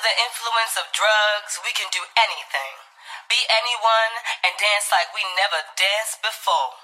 influence of drugs, we can do anything. Be anyone and dance like we never danced before.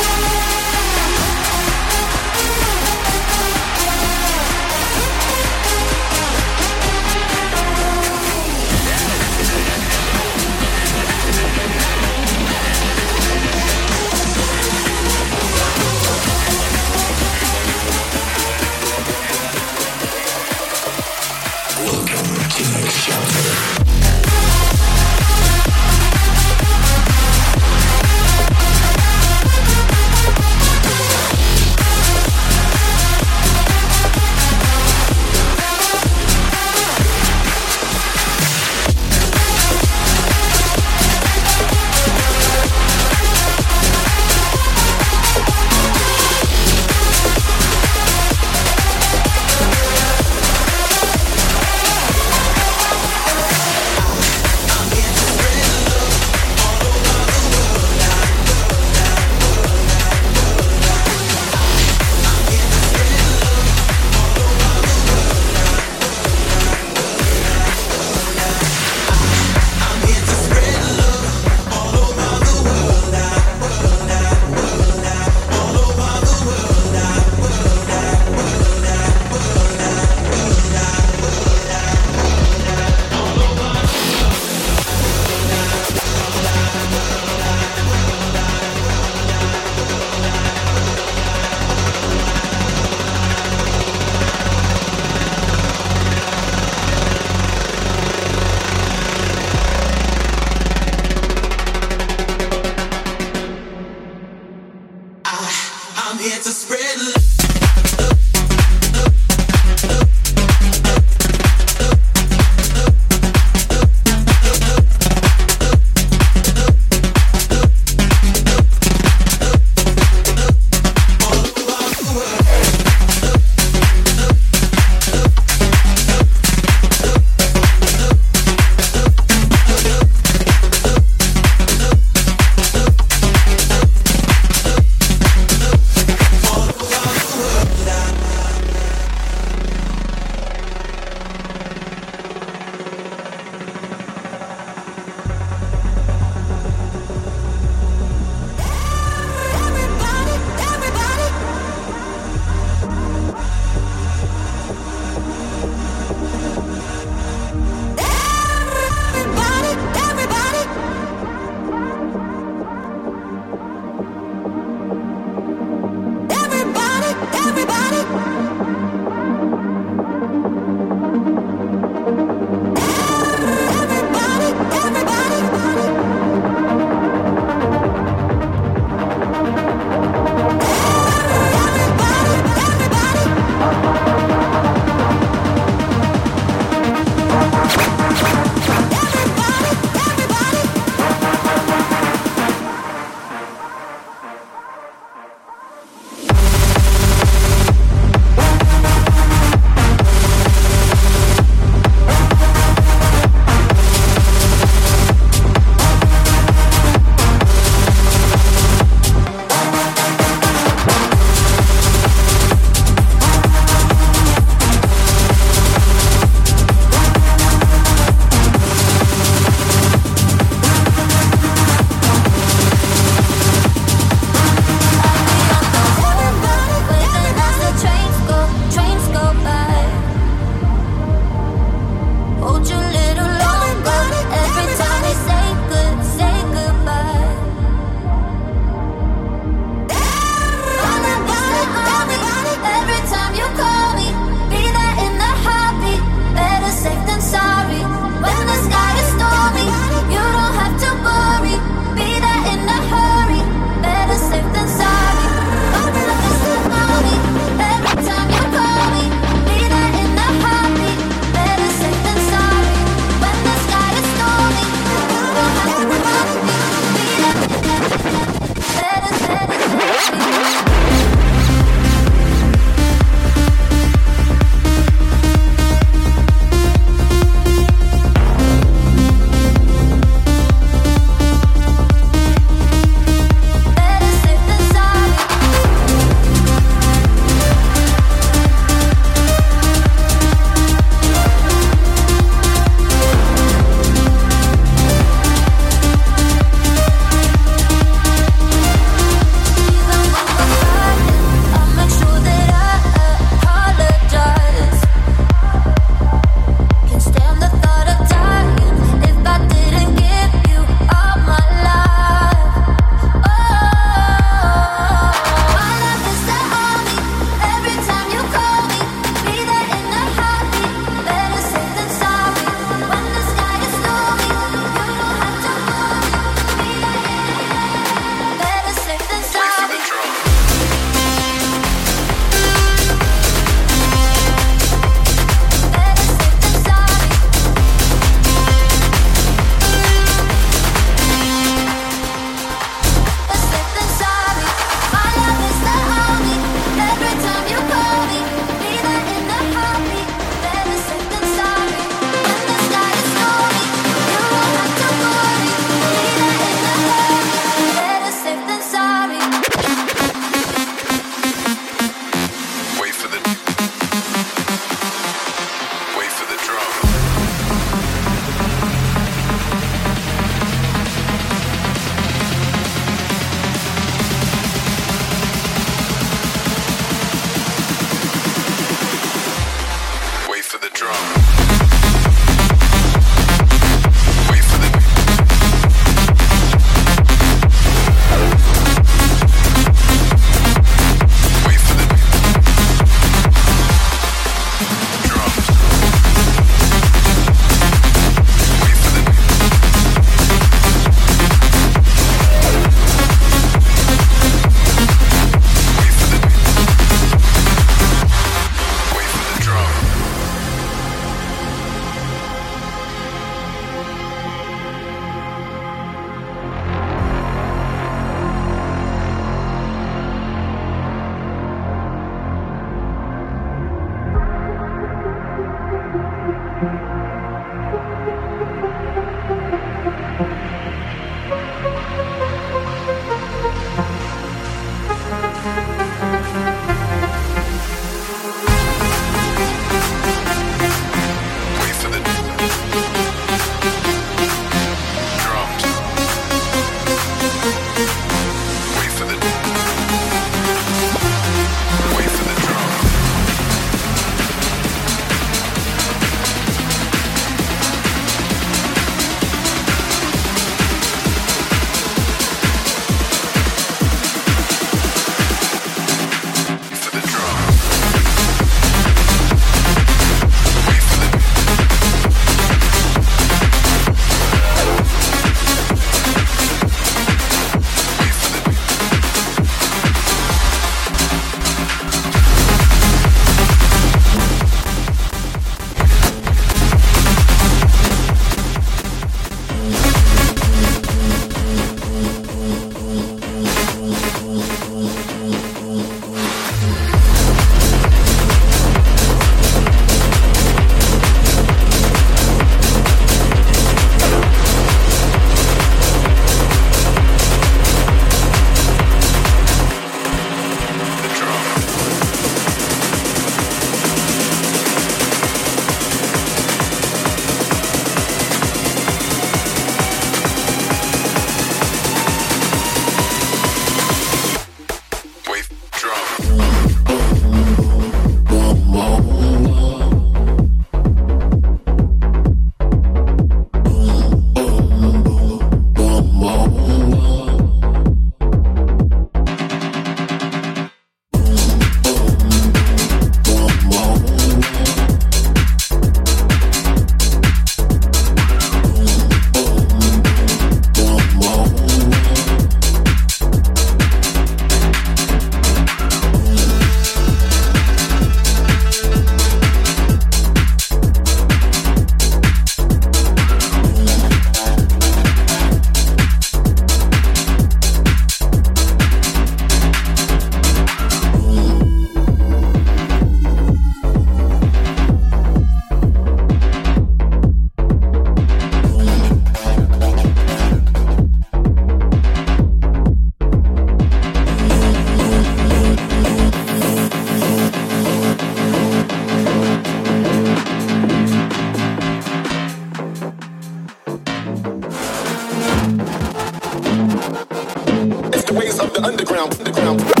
underground, underground.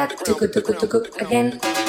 That tuku tuku tuku again?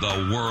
The world's